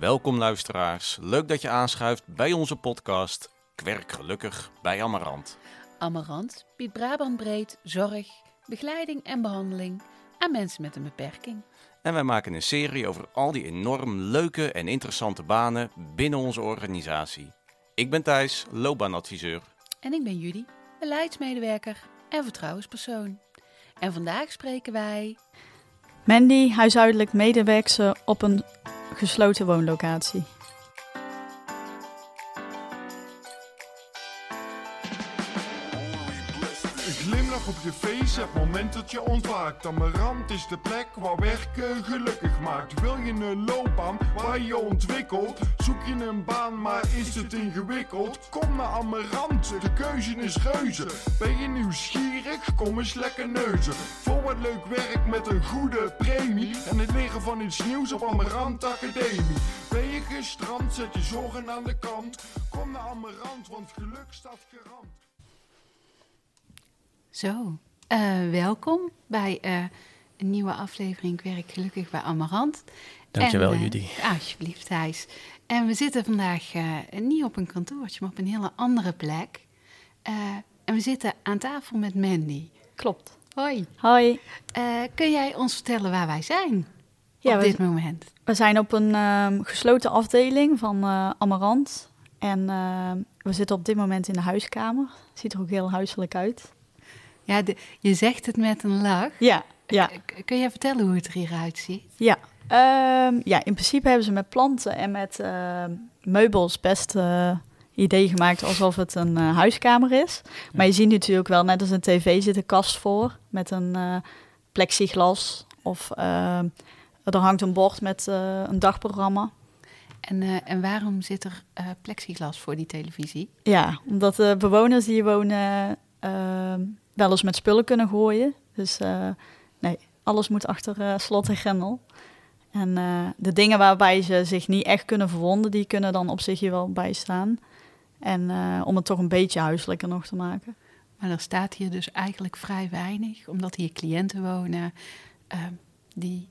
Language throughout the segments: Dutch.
Welkom luisteraars. Leuk dat je aanschuift bij onze podcast Kwerk Gelukkig bij Amarant. Amarant biedt Brabant breed zorg, begeleiding en behandeling aan mensen met een beperking. En wij maken een serie over al die enorm leuke en interessante banen binnen onze organisatie. Ik ben Thijs, loopbaanadviseur. En ik ben Judy, beleidsmedewerker en vertrouwenspersoon. En vandaag spreken wij Mandy, huishoudelijk medewerkster op een gesloten woonlocatie. Face, het moment dat je ontwaakt. Amarant is de plek waar werken gelukkig maakt. Wil je een loopbaan waar je ontwikkelt? Zoek je een baan, maar is het ingewikkeld? Kom naar Amarant, de keuze is reuze. Ben je nieuwsgierig? Kom eens lekker neuzen. Voor wat leuk werk met een goede premie. En het leren van iets nieuws op Amarant Academie. Ben je gestrand, zet je zorgen aan de kant. Kom naar Amarant, want geluk staat garant. Zo, eh, welkom bij eh, een nieuwe aflevering Werk Gelukkig bij Amarant. Dankjewel, En, eh, Judy. Alsjeblieft, Thijs. En we zitten vandaag eh, niet op een kantoortje, maar op een hele andere plek. Eh, en we zitten aan tafel met Mandy. Klopt. Hoi. Hoi. Eh, kun jij ons vertellen waar wij zijn Ja, op dit moment? we zijn op een ehm, gesloten afdeling van eh Amarant. En ehm, we zitten op dit moment in de huiskamer. Ziet er ook heel huiselijk uit. Ja, de- je zegt het met een lach. Ja, ja, K- kun jij vertellen hoe het er hieruit ziet? ja. Ehm, ja, in principe hebben ze met planten en met ehm, meubels best eh, idee gemaakt alsof het een eh, huiskamer is. Maar je ziet natuurlijk wel, net als een tv zit een kast voor met een eh, plexiglas. Of ehm, er hangt een bord met een dagprogramma. En, en waarom zit er plexiglas voor die televisie? Ja, omdat de bewoners die hier wonen wel eens met spullen kunnen gooien. Dus eh, nee, alles moet achter eh, slot en grendel. En eh, de dingen waarbij ze zich niet echt kunnen verwonden, die kunnen dan op zich hier wel bij staan. En om het toch een beetje huiselijker nog te maken. Maar er staat hier dus eigenlijk vrij weinig, omdat hier cliënten wonen eh, die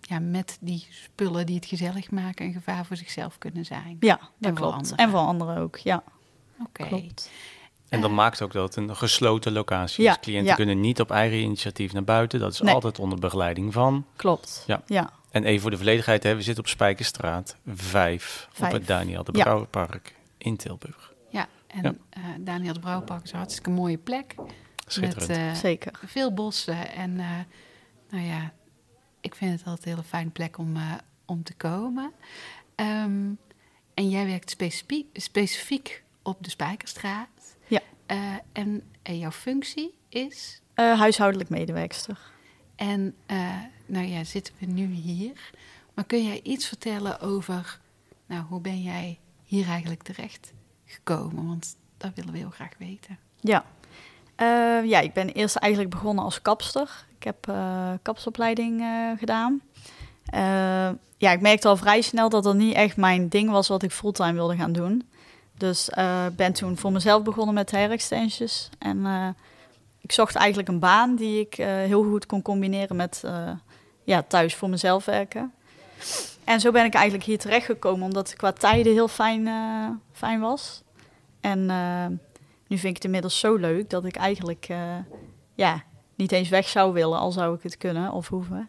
ja, met die spullen die het gezellig maken een gevaar voor zichzelf kunnen zijn. Ja, dat En voor klopt. anderen. En voor anderen ook, ja, Oké. En dat maakt ook dat het een gesloten locatie Ja, is. Cliënten ja. kunnen niet op eigen initiatief naar buiten. Dat is Nee. altijd onder begeleiding van. Klopt. Ja. ja. En even voor de volledigheid, hè, we zitten op Spijkerstraat 5 op Vijf. het Daniel de Ja. Brouwerpark in Tilburg. Ja, en Ja. eh, Daniel de Brouwpark is een hartstikke mooie plek. Schitterend. Met eh, Zeker. veel bossen. En eh, nou ja, ik vind het altijd een hele fijne plek om, eh, om te komen. Ehm, en jij werkt specifiek, specifiek op de Spijkerstraat. Eh, en, en jouw functie is? Eh, huishoudelijk medewerkster. En eh, nou ja, zitten we nu hier. Maar kun jij iets vertellen over, nou, hoe ben jij hier eigenlijk terecht gekomen? Want dat willen we heel graag weten. Ja. Eh, ja, ik ben eerst eigenlijk begonnen als kapster. Ik heb eh kapsopleiding eh, gedaan. Eh, ja, ik merkte al vrij snel dat dat niet echt mijn ding was wat ik fulltime wilde gaan doen. Dus eh ben toen voor mezelf begonnen met hair extensions. En eh, ik zocht eigenlijk een baan die ik eh, heel goed kon combineren met ja, thuis voor mezelf werken. En zo ben ik eigenlijk hier terechtgekomen, omdat het qua tijden heel fijn, fijn was. En nu vind ik het inmiddels zo leuk dat ik eigenlijk ja, niet eens weg zou willen, al zou ik het kunnen of hoeven.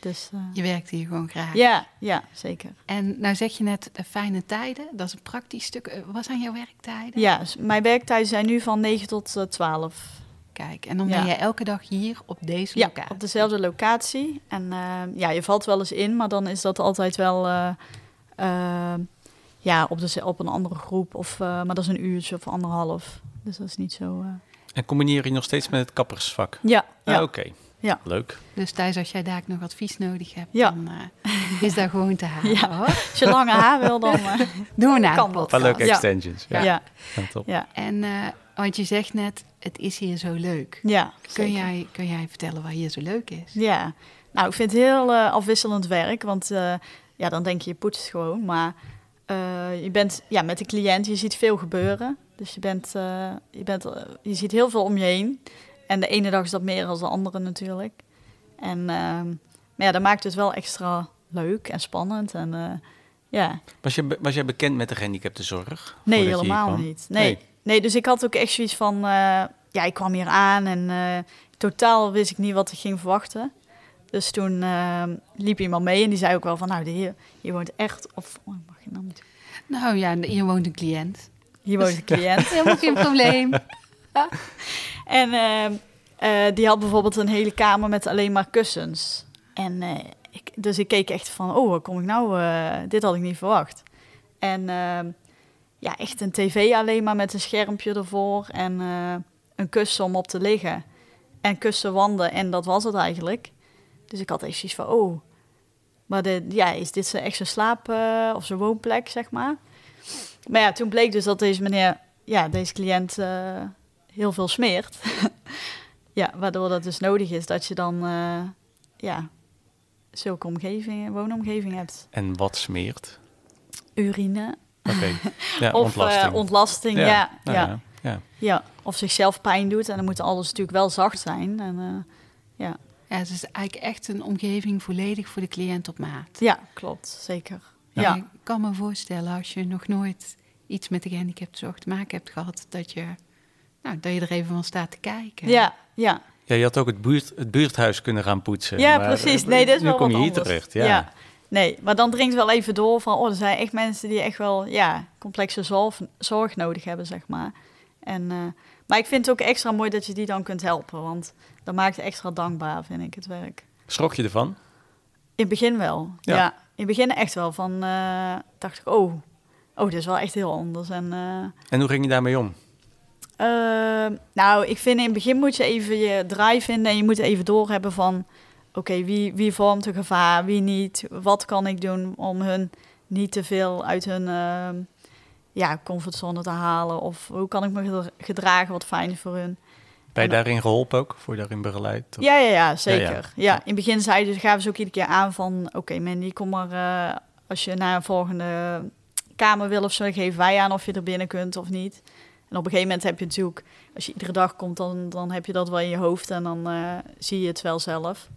Dus eh, Je werkt hier gewoon graag. ja, ja, zeker. En nou zeg je net eh, fijne tijden, dat is een praktisch stuk. Eh, Wat zijn jouw werktijden? Ja, mijn werktijden zijn nu van 9 tot eh, 12. Kijk, en dan Ja. ben jij elke dag hier op deze Ja, locatie. op dezelfde locatie. En eh, ja, je valt wel eens in, maar dan is dat altijd wel eh, eh, ja, op, de, op een andere groep. Of, eh, maar dat is een uurtje of anderhalf. Dus dat is niet zo... eh, En combineer je nog steeds met het kappersvak? Ja, ja. Ah, Oké, Ja. leuk. Dus thuis, als jij daar nog advies nodig hebt, Ja. dan eh, is dat gewoon te halen. Ja. Hoor. Als je lange haar wil, dan... eh, Doen we na Kan dat. Wel leuke Ja. extensions. Ja, ja, ja. top. ja, En eh, want je zegt net, het is hier zo leuk. ja. Kun jij, kun jij vertellen wat hier zo leuk is? Ja, nou, ik vind het heel eh, afwisselend werk, want eh, ja, dan denk je, je poetst gewoon. Maar eh, je bent ja, met de cliënt, je ziet veel gebeuren. Dus je, bent, eh, je, bent, je ziet heel veel om je heen. En de ene dag is dat meer dan de andere natuurlijk. En ehm, maar ja, dat maakt het wel extra leuk en spannend. En eh, Ja. Was, je, was jij bekend met de gehandicaptenzorg? Nee, je helemaal niet. Nee. nee. dus ik had ook echt zoiets van... eh, ja, ik kwam hier aan en eh, totaal wist ik niet wat ik ging verwachten. Dus toen eh, liep iemand mee en die zei ook wel van... Nou, de heer, hier woont echt... Of oh, mag je nou niet... Nou ja, hier woont een cliënt. Hier woont een cliënt. Helemaal geen probleem. En eh, eh, die had bijvoorbeeld een hele kamer met alleen maar kussens. En eh, dus ik keek echt van, oh, waar kom ik nou? eh, dit had ik niet verwacht. En eh, ja, echt een tv alleen maar met een schermpje ervoor en een kussen om op te liggen. En kussenwanden en dat was het eigenlijk. Dus ik had echt zoiets van, oh, maar ja, is dit echt zijn slaap- of zijn woonplek, zeg maar. Maar ja, toen bleek dus dat deze meneer, ja, deze cliënt heel veel smeert. ja, waardoor dat dus nodig is dat je dan, eh, ja, zulke omgeving, woonomgeving hebt. En wat smeert? Urine Oké, ja, of ontlasting. ontlasting, ontlasting ja, ja, nou ja. ja, ja. ja. Of zichzelf pijn doet en dan moet alles natuurlijk wel zacht zijn. En, eh, ja. Ja, het is eigenlijk echt een omgeving volledig voor de cliënt op maat. ja, klopt, zeker. Ja. Ja, Ik kan me voorstellen als je nog nooit iets met de gehandicaptenzorg te maken hebt gehad, dat je, nou, dat je er even van staat te kijken. ja, ja. Ja, je had ook het, buurt, het buurthuis kunnen gaan poetsen. Ja, maar, precies. eh, Nee, dat is nu wel kom je hier anders. terecht. Ja. Nee, maar dan dringt wel even door van... oh, er zijn echt mensen die echt wel ja, complexe zorg, zorg nodig hebben, zeg maar. En, eh, maar ik vind het ook extra mooi dat je die dan kunt helpen. Want dat maakt het extra dankbaar, vind ik, het werk. Schrok je ervan? In het begin wel, Ja. ja. In het begin echt wel. Van, eh, dacht ik, oh, oh, dit is wel echt heel anders. En... eh, En hoe ging je daarmee om? Uh, nou, ik vind in het begin moet je even je draai vinden en je moet even doorhebben van, oké, wie, wie vormt een gevaar, wie niet, wat kan ik doen om hun niet te veel uit hun uh, ja, comfortzone te halen of hoe kan ik me gedragen wat fijn voor hun. Ben je daarin geholpen ook? Voor je daarin begeleid? Of- Ja, ja, ja, zeker. Ja, Ja, ja. in het begin zeiden ze, gaven ze ook iedere keer aan van, oké Mandy, kom maar, eh, als je naar een volgende kamer wil of zo, geven wij aan of je er binnen kunt of niet. En op een gegeven moment heb je natuurlijk, als je iedere dag komt, dan, dan heb je dat wel in je hoofd en dan eh, zie je het wel zelf.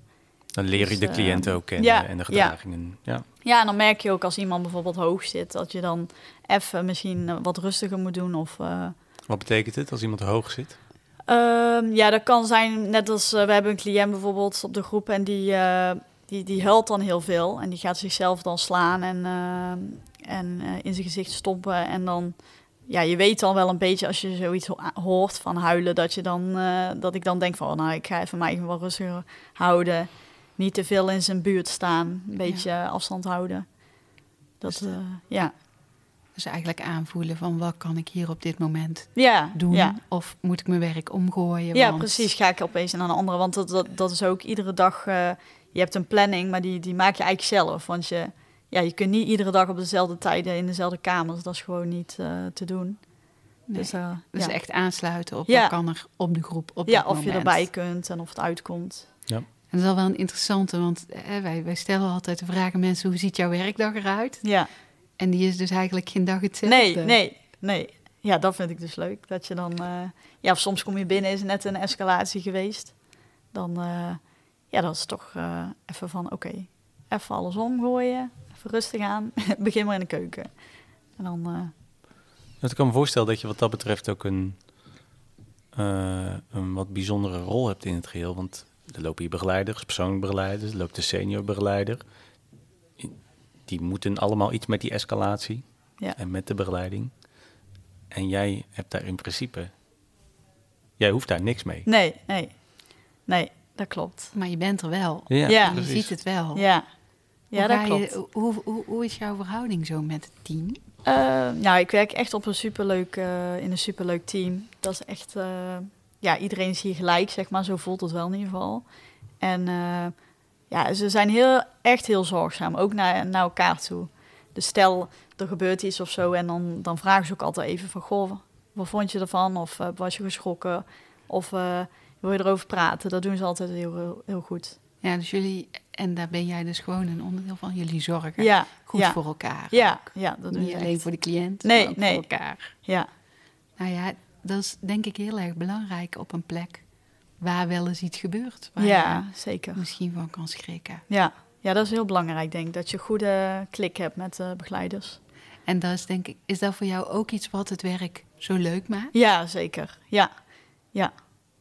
Dan leer je Dus, de eh, cliënten ook kennen ja, en de gedragingen. Ja. Ja, en dan merk je ook als iemand bijvoorbeeld hoog zit, dat je dan even misschien wat rustiger moet doen of... eh, Wat betekent het als iemand hoog zit? Ehm, ja, dat kan zijn, net als we hebben een cliënt bijvoorbeeld op de groep en die, die, die huilt dan heel veel en die gaat zichzelf dan slaan en, eh, en in zijn gezicht stompen. En dan, ja, je weet dan wel een beetje als je zoiets ho- hoort van huilen, dat, je dan, eh, dat ik dan denk van, oh, nou, ik ga even mij even wat rustiger houden. Niet te veel in zijn buurt staan, een beetje afstand houden. Dat, Dus- eh, ja. Dus eigenlijk aanvoelen van wat kan ik hier op dit moment Ja, doen? ja. Of moet ik mijn werk omgooien? Ja, want- precies. Ga ik opeens naar een andere. Want dat, dat, dat is ook iedere dag. eh, je hebt een planning, maar die, die maak je eigenlijk zelf. Want je, ja, je kunt niet iedere dag op dezelfde tijden in dezelfde kamers. Dat is gewoon niet eh, te doen. Nee. Dus, eh, Dus ja. echt aansluiten op Ja. wat kan er op de groep op ja, dat of je erbij kunt en of het uitkomt. En dat is wel wel een interessante, want eh, wij, wij stellen altijd de vraag aan mensen... hoe ziet jouw werkdag eruit? Ja. En die is dus eigenlijk geen dag hetzelfde. Nee, nee, nee. Ja, dat vind ik dus leuk. Dat je dan... eh, ja, of soms kom je binnen, is net een escalatie geweest. Dan... eh, ja, dat is toch eh, even van... Oké, even alles omgooien. Rustig aan. Begin maar in de keuken. En dan... eh, ik kan me voorstellen dat je wat dat betreft ook een, eh, een wat bijzondere rol hebt in het geheel. Want er lopen hier begeleiders, persoonlijk begeleiders, er loopt de senior begeleider. Die moeten allemaal iets met die escalatie Ja. en met de begeleiding. En jij hebt daar in principe, jij hoeft daar niks mee. Nee, nee. Nee, dat klopt. Maar je bent er wel. Ja, je ziet het wel. Ja, ja dat klopt. Je, hoe, hoe, hoe is jouw verhouding zo met het team? Eh, nou, ik werk echt op een superleuk, eh, in een superleuk team. Dat is echt, eh, ja, iedereen is hier gelijk, zeg maar. Zo voelt het wel in ieder geval. En eh, ja, ze zijn heel, echt heel zorgzaam, ook naar, naar elkaar toe. Dus stel, er gebeurt iets of zo en dan, dan vragen ze ook altijd even van... Goh, wat vond je ervan? Of was je geschrokken? Of wil je erover praten? Dat doen ze altijd heel, heel, heel goed. Ja, dus jullie, en daar ben jij dus gewoon een onderdeel van. Jullie zorgen Ja, goed ja, voor elkaar. ja, ja, dat doen Niet alleen echt. voor de cliënt, Nee, maar ook nee. voor elkaar. Ja, Nou ja, dat is denk ik heel erg belangrijk op een plek waar wel eens iets gebeurt. Waar ja, je zeker. misschien van kan schrikken. Ja, ja, dat is heel belangrijk, denk ik. Dat je een goede klik hebt met de begeleiders. En dat is denk ik, is dat voor jou ook iets wat het werk zo leuk maakt? Ja, zeker. Ja, ja.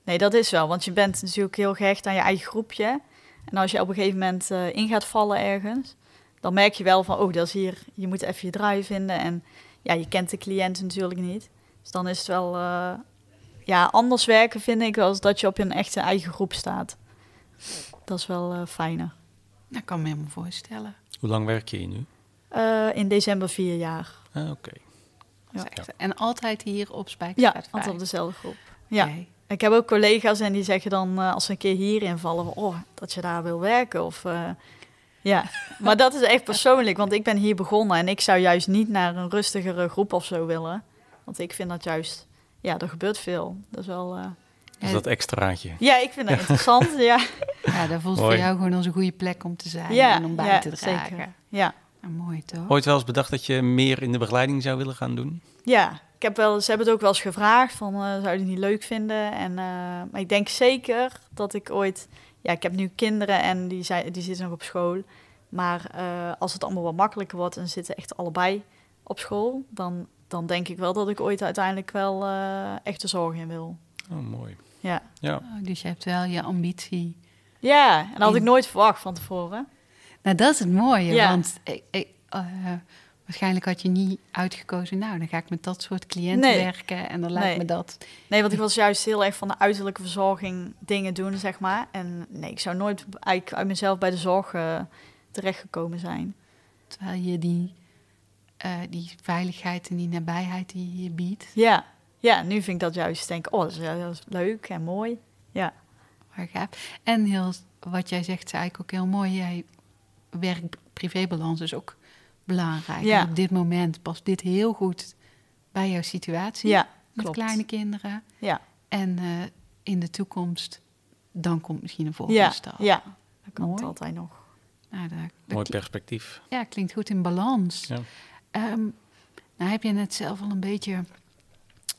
Nee, dat is wel. Want je bent natuurlijk heel gehecht aan je eigen groepje. En als je op een gegeven moment uh, in gaat vallen ergens, dan merk je wel van, oh, dat is hier, je moet even je draai vinden. En ja, je kent de cliënt natuurlijk niet. Dus dan is het wel, uh, ja, anders werken vind ik als dat je op je echte eigen groep staat. Dat is wel uh, fijner. Dat kan me helemaal voorstellen. Hoe lang werk je hier nu? in december vier jaar. Ah, Oké. Ja. En altijd hier op Spijkerstraat Ja, altijd op dezelfde groep. Ja. Ik heb ook collega's en die zeggen dan uh, als ze een keer hier invallen, oh, dat je daar wil werken. Of, uh, ja, maar dat is echt persoonlijk, want ik ben hier begonnen en ik zou juist niet naar een rustigere groep of zo willen. Want ik vind dat juist, ja, er gebeurt veel. Dat is wel... Uh, is dat extraatje? Ja, ik vind dat interessant, ja. Ja, dat voelt voor jou gewoon als een goede plek om te zijn ja, en om bij ja, te dragen. Zeker. Ja. Nou, mooi toch? Ooit wel eens bedacht dat je meer in de begeleiding zou willen gaan doen? Ja, ik heb wel, ze hebben het ook wel eens gevraagd van, uh, zou je het niet leuk vinden? En, uh, maar ik denk zeker dat ik ooit, ja, ik heb nu kinderen en die, zijn, die zitten nog op school. Maar uh, als het allemaal wat makkelijker wordt en zitten echt allebei op school, dan, dan denk ik wel dat ik ooit uiteindelijk wel echt de zorg in wil. Oh, mooi. Ja. ja. Oh, dus je hebt wel je ambitie. Ja, en dat had ik nooit verwacht van tevoren. Nou, dat is het mooie, ja. want ik, ik Waarschijnlijk had je niet uitgekozen, nou, dan ga ik met dat soort cliënten werken en dan lijkt nee. me dat. Nee, want ik was juist heel erg van de uiterlijke verzorging dingen doen, zeg maar. En nee, ik zou nooit eigenlijk uit mezelf bij de zorg uh, terechtgekomen zijn. Terwijl je die, uh, die veiligheid en die nabijheid die je biedt. Ja. ja, nu vind ik dat juist, denk oh, dat is, dat is leuk en mooi. Ja. Maar gaaf. En heel, wat jij zegt, is eigenlijk ook heel mooi. Jij werk-privébalans is ook belangrijk. Ja. op dit moment past dit heel goed bij jouw situatie. Ja, met kleine kinderen. Ja. En uh, in de toekomst, dan komt misschien een volgende ja. stap. Ja, dat kan het altijd nog. Nou, dat, dat Mooi perspectief. Ja, klinkt goed in balans. Ja. Um, nou heb je net zelf al een beetje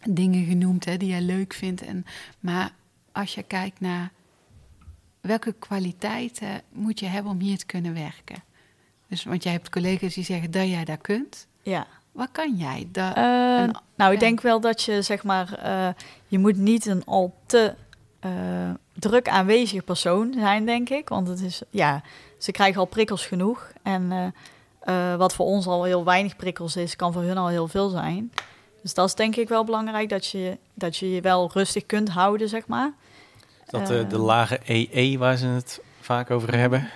dingen genoemd hè, die jij leuk vindt. En, maar als je kijkt naar welke kwaliteiten moet je hebben om hier te kunnen werken? Dus, want jij hebt collega's die zeggen dat jij daar kunt. Ja. Wat kan jij? Da uh, een, nou, ik denk wel dat je, zeg maar, uh, je moet niet een al te uh, druk aanwezige persoon zijn, denk ik. Want het is, ja, ze krijgen al prikkels genoeg. En wat voor ons al heel weinig prikkels is, kan voor hun al heel veel zijn. Dus dat is denk ik wel belangrijk, dat je dat je, je wel rustig kunt houden, zeg maar. Is dat de, de lage EE waar ze het vaak over hebben?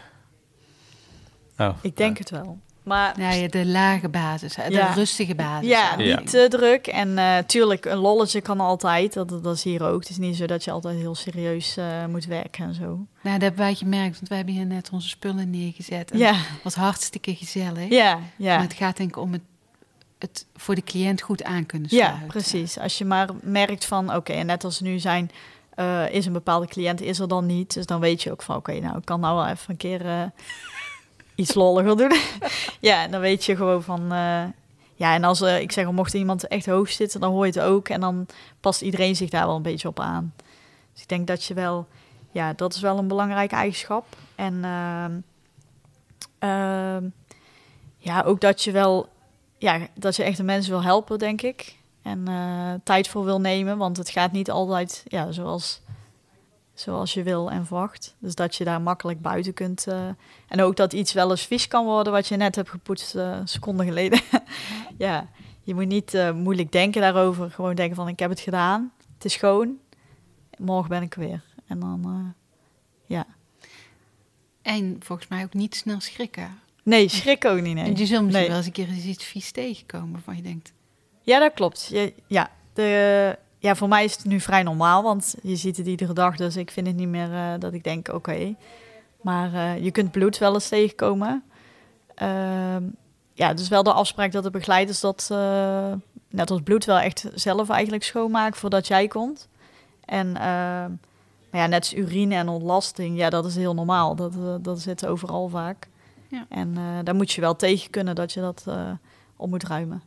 Oh, ik denk het wel. Maar ja, ja, de lage basis, de ja. rustige basis. Ja, niet te druk. En uh, tuurlijk, een lolletje kan altijd. Dat, dat is hier ook. Het is niet zo dat je altijd heel serieus uh, moet werken en zo. Nou, dat hebben wij gemerkt. Want wij hebben hier net onze spullen neergezet. En ja. was hartstikke gezellig. Ja, ja. Maar het gaat denk ik om het, het voor de cliënt goed aan kunnen sluiten. Ja, precies. Als je maar merkt van, oké, en net als nu zijn... Uh, is een bepaalde cliënt, is er dan niet. Dus dan weet je ook van, oké, nou, ik kan nou wel even een keer iets lolliger doen. ja, dan weet je gewoon van... Uh, ja, en als uh, ik zeg, mocht iemand echt hoog zitten, dan hoor je het ook. En dan past iedereen zich daar wel een beetje op aan. Dus ik denk dat je wel... Ja, dat is wel een belangrijke eigenschap. En uh, ja, ook dat je wel... Ja, dat je echt de mensen wil helpen, denk ik. En tijd voor wil nemen, want het gaat niet altijd ja, zoals zoals je wil en verwacht. Dus dat je daar makkelijk buiten kunt. Uh, en ook dat iets wel eens vies kan worden wat je net hebt gepoetst uh, seconden geleden. ja, je moet niet uh, moeilijk denken daarover. Gewoon denken van ik heb het gedaan. Het is schoon. Morgen ben ik weer. En dan, ja. En volgens mij ook niet snel schrikken. Nee, schrik ook niet, nee. Je zult misschien nee. wel eens een keer iets vies tegenkomen waarvan je denkt... Ja, dat klopt. Je, ja, de, ja, voor mij is het nu vrij normaal, want je ziet het iedere dag. Dus ik vind het niet meer uh, dat ik denk, oké. Okay. Maar uh, je kunt bloed wel eens tegenkomen. Uh, ja, dus wel de afspraak dat de begeleiders dat, uh, net als bloed, wel echt zelf eigenlijk schoonmaken voordat jij komt. En maar ja, net als urine en ontlasting, ja, dat is heel normaal. Dat, dat zit overal vaak. Ja. En daar moet je wel tegen kunnen dat je dat op moet ruimen.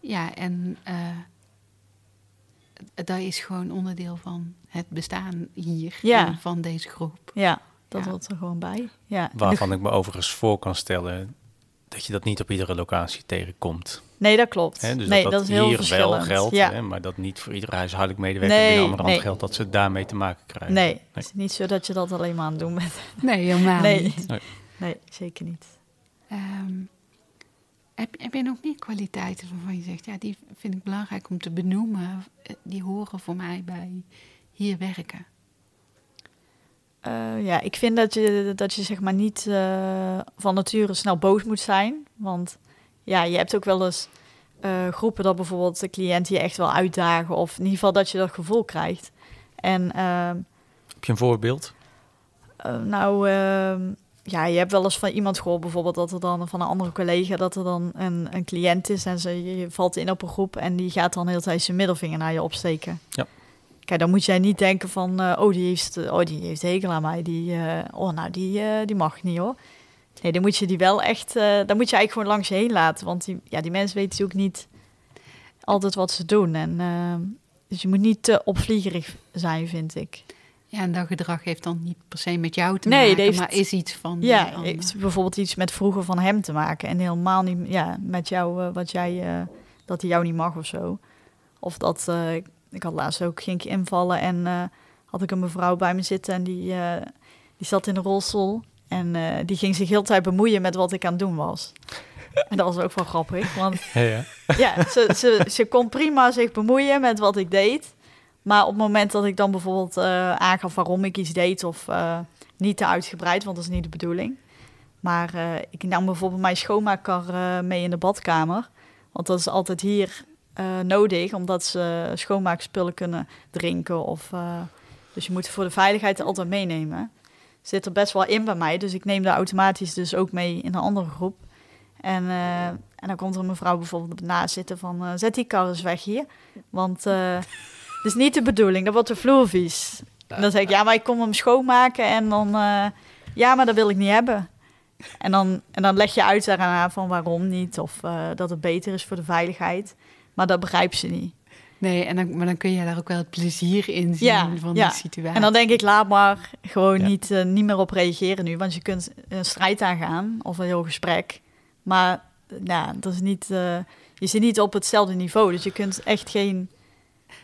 Ja, en dat is gewoon onderdeel van het bestaan hier ja. van deze groep. Ja. Dat Ja. hoort er gewoon bij. Ja. Waarvan ik me overigens voor kan stellen dat je dat niet op iedere locatie tegenkomt. Nee, dat klopt. Dus nee, dat, dat, dat is heel hier verschillend. wel geldt, Ja. hè? maar dat niet voor iedere huishoudelijk medewerker Nee, binnen nee. geldt dat ze daarmee te maken krijgen. Nee, het is niet zo dat je dat alleen maar aan het doen bent. Nee, helemaal Nee. niet. Nee. Nee, zeker niet. Ehm, heb, heb je nog meer kwaliteiten waarvan je zegt, ja, die vind ik belangrijk om te benoemen. eh, Die horen voor mij bij hier werken. Eh, ja, ik vind dat je, dat je zeg maar niet eh, van nature snel boos moet zijn. Want ja, je hebt ook wel eens eh, groepen dat bijvoorbeeld de cliënt je echt wel uitdagen. Of in ieder geval dat je dat gevoel krijgt. En ehm, Heb je een voorbeeld? eh, nou, ehm, ja, je hebt wel eens van iemand gehoord bijvoorbeeld dat er dan van een andere collega dat er dan een, een cliënt is en ze, je valt in op een groep en die gaat dan de hele tijd zijn middelvinger naar je opsteken. Ja. Kijk, dan moet jij niet denken van, eh, oh, die heeft, oh, die heeft hekel aan mij. Die, eh, oh, nou, die, eh, die mag niet hoor. Nee, dan moet je die wel echt, eh, dan moet je eigenlijk gewoon langs je heen laten. Want die, ja, die mensen weten natuurlijk niet altijd wat ze doen. En, eh, dus je moet niet te opvliegerig zijn, vind ik. Ja, en dat gedrag heeft dan niet per se met jou te Nee, maken, heeft- maar is iets van Ja, heeft bijvoorbeeld iets met vroeger van hem te maken. En helemaal niet ja, met jou, eh, wat jij, eh, dat hij jou niet mag of zo. Of dat, eh, ik had laatst ook, ging ik invallen en eh, had ik een mevrouw bij me zitten en die, eh, die zat in een rolstoel. En eh, die ging zich heel de tijd bemoeien met wat ik aan het doen was. En dat was ook wel grappig, want Ja, ja. ja, ze, ze, ze kon prima zich bemoeien met wat ik deed. Maar op het moment dat ik dan bijvoorbeeld eh, aangaf waarom ik iets deed of eh, niet te uitgebreid, want dat is niet de bedoeling. Maar eh, ik nam bijvoorbeeld mijn schoonmaakkar mee in de badkamer. Want dat is altijd hier nodig, omdat ze schoonmaakspullen kunnen drinken. Of, dus je moet voor de veiligheid altijd meenemen. Zit er best wel in bij mij, dus ik neem daar automatisch dus ook mee in een andere groep. En, en dan komt er een mevrouw bijvoorbeeld naast zitten van... zet die kar eens weg hier. Want het is niet de bedoeling, dan wordt de vloer vies. En dan zeg ik, ja, maar ik kom hem schoonmaken en dan... eh, ja, maar dat wil ik niet hebben. En dan, en dan leg je uit daaraan van waarom niet. Of eh, dat het beter is voor de veiligheid. Maar dat begrijpt ze niet. Nee, en dan, maar dan kun je daar ook wel het plezier in zien Ja, van ja. die situatie. En dan denk ik, laat maar gewoon Ja. niet, eh, niet meer op reageren nu. Want je kunt een strijd aangaan of een heel gesprek. Maar nou, dat is niet, eh, je zit niet op hetzelfde niveau. Dus je kunt echt geen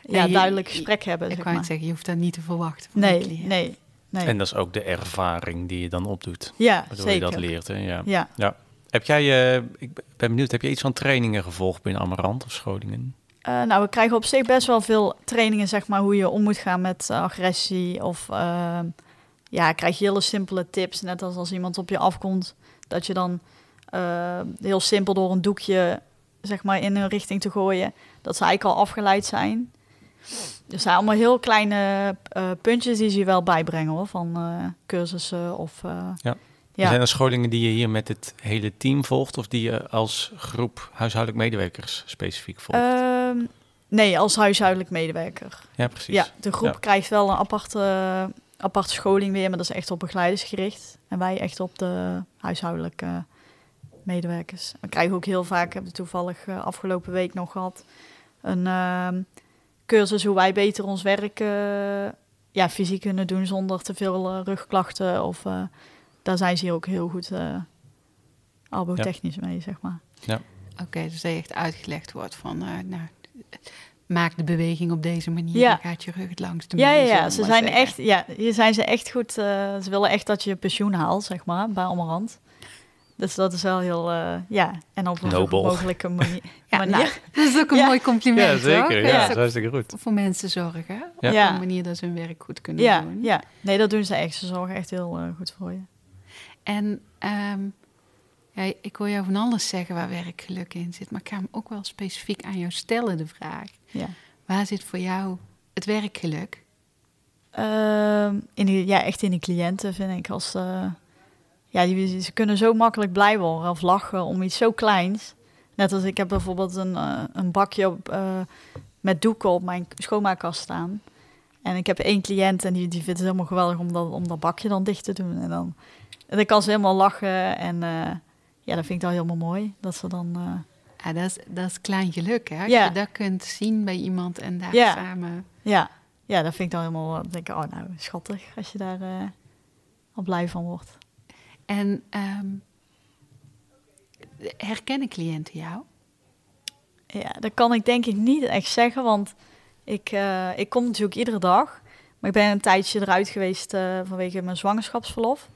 ja, je- duidelijk je- gesprek hebben. ik net zeggen, je hoeft dat niet te verwachten van Nee, nee, nee. En dat is ook de ervaring die je dan opdoet. ja, Waardoor zeker. je dat leert. Hè? Ja. Ja. Heb jij, eh, ik ben benieuwd, heb je iets van trainingen gevolgd binnen Amarant of Scholingen? Eh, nou, we krijgen op zich best wel veel trainingen, zeg maar, hoe je om moet gaan met eh, agressie. Of eh, ja, krijg je hele simpele tips. Net als als iemand op je afkomt, dat je dan eh, heel simpel door een doekje, zeg maar, in hun richting te gooien, dat ze eigenlijk al afgeleid zijn. Dus zijn allemaal heel kleine eh, puntjes die ze je wel bijbrengen, hoor, van eh, cursussen of... eh, Ja. ja. Zijn er scholingen die je hier met het hele team volgt of die je als groep huishoudelijk medewerkers specifiek volgt? Ehm, nee, als huishoudelijk medewerker. ja, precies. Ja, de groep Ja. krijgt wel een aparte, aparte scholing weer, maar dat is echt op begeleiders gericht. En wij echt op de huishoudelijke medewerkers. We krijgen ook heel vaak, hebben we toevallig eh, afgelopen week nog gehad, een ehm, cursus hoe wij beter ons werk eh, ja, fysiek kunnen doen zonder te veel eh, rugklachten. Of, eh, daar zijn ze hier ook heel goed uh, arbotechnisch mee, zeg maar. Ja. Oké, dus dat je echt uitgelegd wordt van, eh, nou, maak de beweging op deze manier, Ja. dan gaat je rug het langs doen. Ja, ja, ja. Ze zijn zeggen. echt, ja, hier zijn ze echt goed. eh, ze willen echt dat je pensioen haalt, zeg maar, bij Amarant. Dus dat is wel heel, eh, ja. En op een mogelijke manier. Ja, manier. nou, dat is ook een Ja. mooi compliment, Ja, zeker. hoor. Ja, Dat dat is hartstikke goed. voor mensen zorgen, Ja. op Ja. een manier dat ze hun werk goed kunnen ja, doen. ja. Nee, dat doen ze echt. Ze zorgen echt heel eh, goed voor je. En ehm, ja, ik hoor jou van alles zeggen waar werkgeluk in zit, maar ik ga hem ook wel specifiek aan jou stellen, de vraag. Ja. Waar zit voor jou het werkgeluk? Ehm, in die, ja, echt in die cliënten vind ik. Als, eh, ja, die, ze kunnen zo makkelijk blij worden of lachen om iets zo kleins. Net als ik heb bijvoorbeeld een, eh, een bakje op, eh, met doeken op mijn schoonmaakkast staan. En ik heb één cliënt en die, die vindt het helemaal geweldig om dat, om dat bakje dan dicht te doen. En dan, en dan kan ze helemaal lachen. En eh, ja, dat vind ik dan helemaal mooi. Dat ze dan... Ja, dat, is, dat is klein geluk, hè? Als Ja. je dat kunt zien bij iemand en daar Ja. samen... Ja, ja, dat vind ik dan helemaal. Dan denk ik, oh nou, schattig als je daar. al blij van word. En ehm, herkennen cliënten jou? Ja, dat kan ik denk ik niet echt zeggen, want ik, eh, ik kom natuurlijk iedere dag. Maar ik ben een tijdje eruit geweest eh, vanwege mijn zwangerschapsverlof.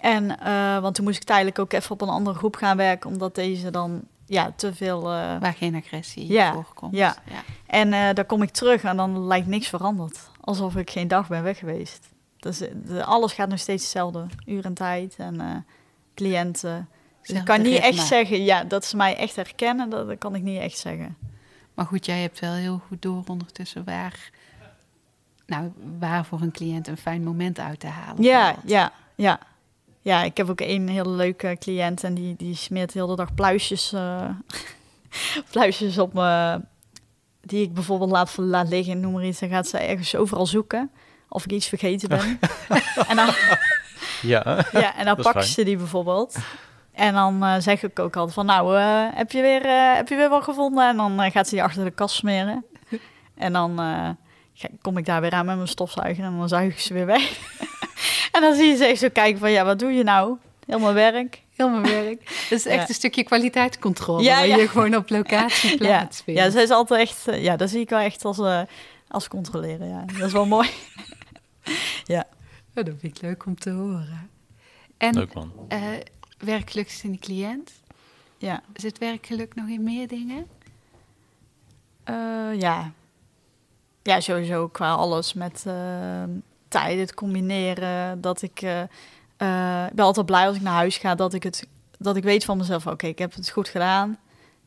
En, eh, want toen moest ik tijdelijk ook even op een andere groep gaan werken, omdat deze dan ja, te veel... Waar geen agressie Ja, voorkomt. ja. ja. En dan kom ik terug en dan lijkt niks veranderd. Alsof ik geen dag ben weg geweest. Dus de- alles gaat nog steeds hetzelfde. Uur en tijd en eh, cliënten. Dus ik kan niet echt zeggen ja, dat ze mij echt herkennen. Dat, dat kan ik niet echt zeggen. Maar goed, jij hebt wel heel goed door ondertussen waar, nou, waar voor een cliënt een fijn moment uit te halen. Ja, ja, ja. Ja, ik heb ook een hele leuke cliënt en die, die smeert heel de dag pluisjes, eh, pluisjes op me. Die ik bijvoorbeeld laat, laat liggen, noem maar iets. Dan gaat ze ergens overal zoeken of ik iets vergeten ben. en dan, Ja, Ja, en dan fijn. ze die bijvoorbeeld. En dan eh, zeg ik ook altijd van, nou, eh, heb, je weer, eh, heb je weer wat gevonden? En dan gaat ze die achter de kast smeren. En dan eh, kom ik daar weer aan met mijn stofzuiger en dan zuig ik ze weer weg. en dan zie je ze echt zo kijken van, ja, wat doe je nou? Heel mijn werk. Heel mijn werk. Dat is echt Ja. een stukje kwaliteitscontrole. Ja, waar ja. je gewoon op locatie Ja, plaatsvindt. ja, zij is altijd echt, ja, dat zie ik wel echt als, als controleren, ja. Dat is wel mooi. Oh, dat vind ik leuk om te horen. En leuk man. eh, werkgeluk is in de cliënt. Ja. Zit werkgeluk nog in meer dingen? Eh, ja. Ja, sowieso qua alles met eh, tijd, het combineren. Dat ik, eh, eh, ik ben altijd blij als ik naar huis ga, dat ik, het, dat ik weet van mezelf, oké, ik heb het goed gedaan.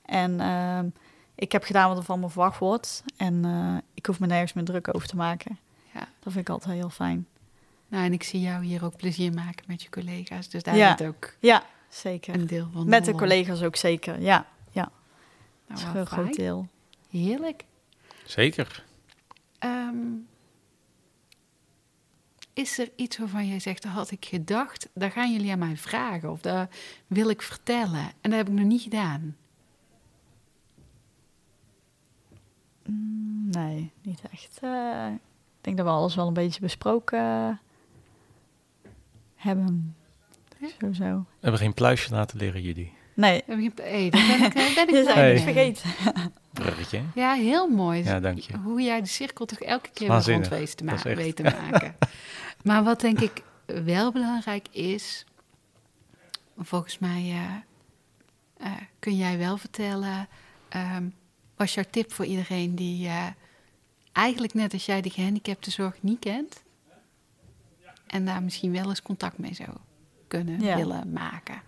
En ehm, ik heb gedaan wat er van me verwacht wordt. En eh, ik hoef me nergens meer druk over te maken. Ja. Dat vind ik altijd heel fijn. Nou, en ik zie jou hier ook plezier maken met je collega's. Dus daar Ja. zit ook Ja, zeker. een deel van. Met de collega's ook zeker, ja. Nou, Dat is wel een groot deel. Heerlijk. Zeker. Ehm, is er iets waarvan jij zegt, dat had ik gedacht, daar gaan jullie aan mij vragen of dat wil ik vertellen en dat heb ik nog niet gedaan? Mm, Nee, niet echt. Eh, denk dat we alles wel een beetje besproken hebben. Ja. Sowieso. We hebben geen pluisje laten leren, jullie. Nee, Heb je- Hey, daar ben ik, ben ik Hey. vergeten. Bruggetje. Ja, heel mooi. Ja, dank je. Hoe jij de cirkel toch elke keer weer rond weet te, ma- Dat is echt- weet te maken. maar wat denk ik wel belangrijk is, volgens mij eh, eh, kun jij wel vertellen, ehm was jouw tip voor iedereen die eh, eigenlijk net als jij de gehandicaptenzorg niet kent en daar misschien wel eens contact mee zou kunnen Ja. willen maken?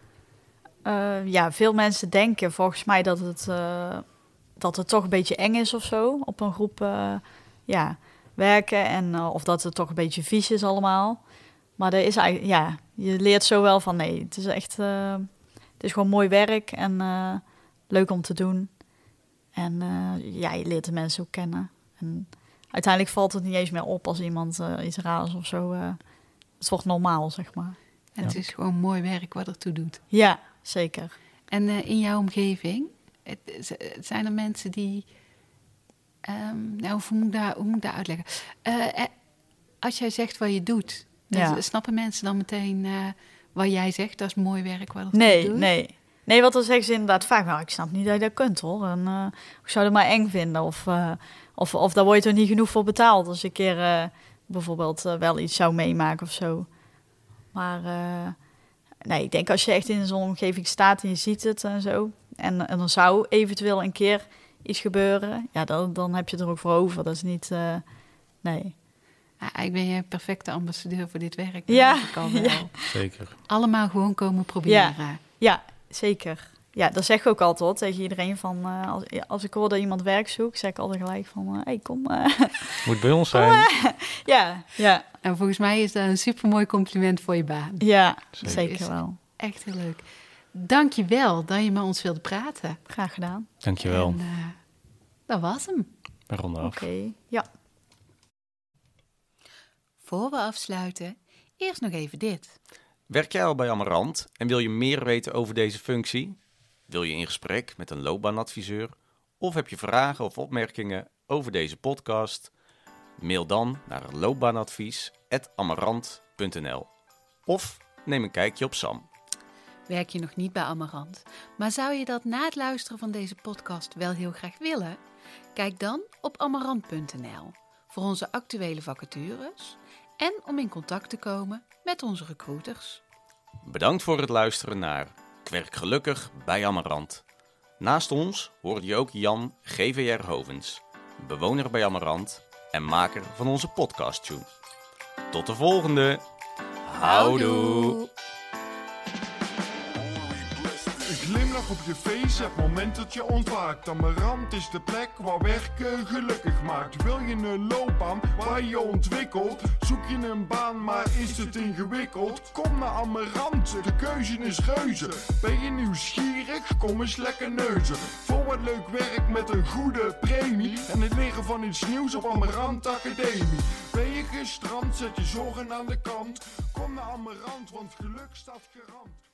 Eh, ja, veel mensen denken volgens mij dat het, eh, dat het toch een beetje eng is of zo. Op een groep eh, ja, werken. En, of dat het toch een beetje vies is allemaal. Maar er is eigenlijk, ja, je leert zo wel van nee, het is echt, het is gewoon mooi werk en leuk om te doen. En ja, je leert de mensen ook kennen. En uiteindelijk valt het niet eens meer op als iemand eh, iets raars of zo. eh, het wordt normaal, zeg maar. En Het is gewoon mooi werk wat ertoe doet. Ja, zeker. En eh, in jouw omgeving, het, zijn er mensen die. ehm, nou, hoe moet ik daar, hoe moet ik daar uitleggen? Als jij zegt wat je doet, dan Ja. s- snappen mensen dan meteen eh, wat jij zegt? Dat is mooi werk wat het Nee, doet? nee. Nee, want dan zeggen ze inderdaad vaak, nou, ik snap niet dat je dat kunt hoor. En eh, ik zou het maar eng vinden. Of, eh, of, of daar word je er niet genoeg voor betaald als je een keer eh, bijvoorbeeld eh, wel iets zou meemaken of zo. Maar eh, nee, ik denk als je echt in zo'n omgeving staat en je ziet het en zo. En, en er zou eventueel een keer iets gebeuren. Ja, dan, dan heb je er ook voor over. Dat is niet, eh, nee. Ah, ik ben je een perfecte ambassadeur voor dit werk. Ja, ik al wel. ja. Zeker. Allemaal gewoon komen proberen. Ja, zeker. Ja, dat zeg ik ook altijd hoor, tegen iedereen. Van, eh, als, als ik hoor dat iemand werk zoekt, zeg ik altijd gelijk van... hé, hey, kom. eh. Moet bij ons zijn. ja, ja, En volgens mij is dat een supermooi compliment voor je baan. ja, Zeker. zeker wel. Echt heel leuk. Dank je wel dat je met ons wilde praten. Graag gedaan. Dankjewel. En, eh, dat was hem. We ronden af. Oké, ja. Voor we afsluiten, eerst nog even dit. Werk jij al bij Amarant en wil je meer weten over deze functie? Wil je in gesprek met een loopbaanadviseur? Of heb je vragen of opmerkingen over deze podcast? Mail dan naar loopbaanadvies.amarant.nl Of neem een kijkje op Sam. Werk je nog niet bij Amarant, maar zou je dat na het luisteren van deze podcast wel heel graag willen? Kijk dan op amarant.nl voor onze actuele vacatures en om in contact te komen met onze recruiters. Bedankt voor het luisteren naar Ik werk gelukkig bij Amarant. Naast ons hoorde je ook Jan GVR Hovens, bewoner bij Amarant en maker van onze podcast tune. Tot de volgende. Houdoe. Op je face, het moment dat je ontwaakt. Amarant is de plek waar werken gelukkig maakt. Wil je een loopbaan waar je ontwikkelt? Zoek je een baan, maar is het ingewikkeld? Kom naar Amarant, de keuze is reuze. Ben je nieuwsgierig? Kom eens lekker neuzen. Voor wat leuk werk met een goede premie. En het leren van iets nieuws op Amarant Academie. Ben je gestrand, zet je zorgen aan de kant. Kom naar Amarant, want geluk staat garant.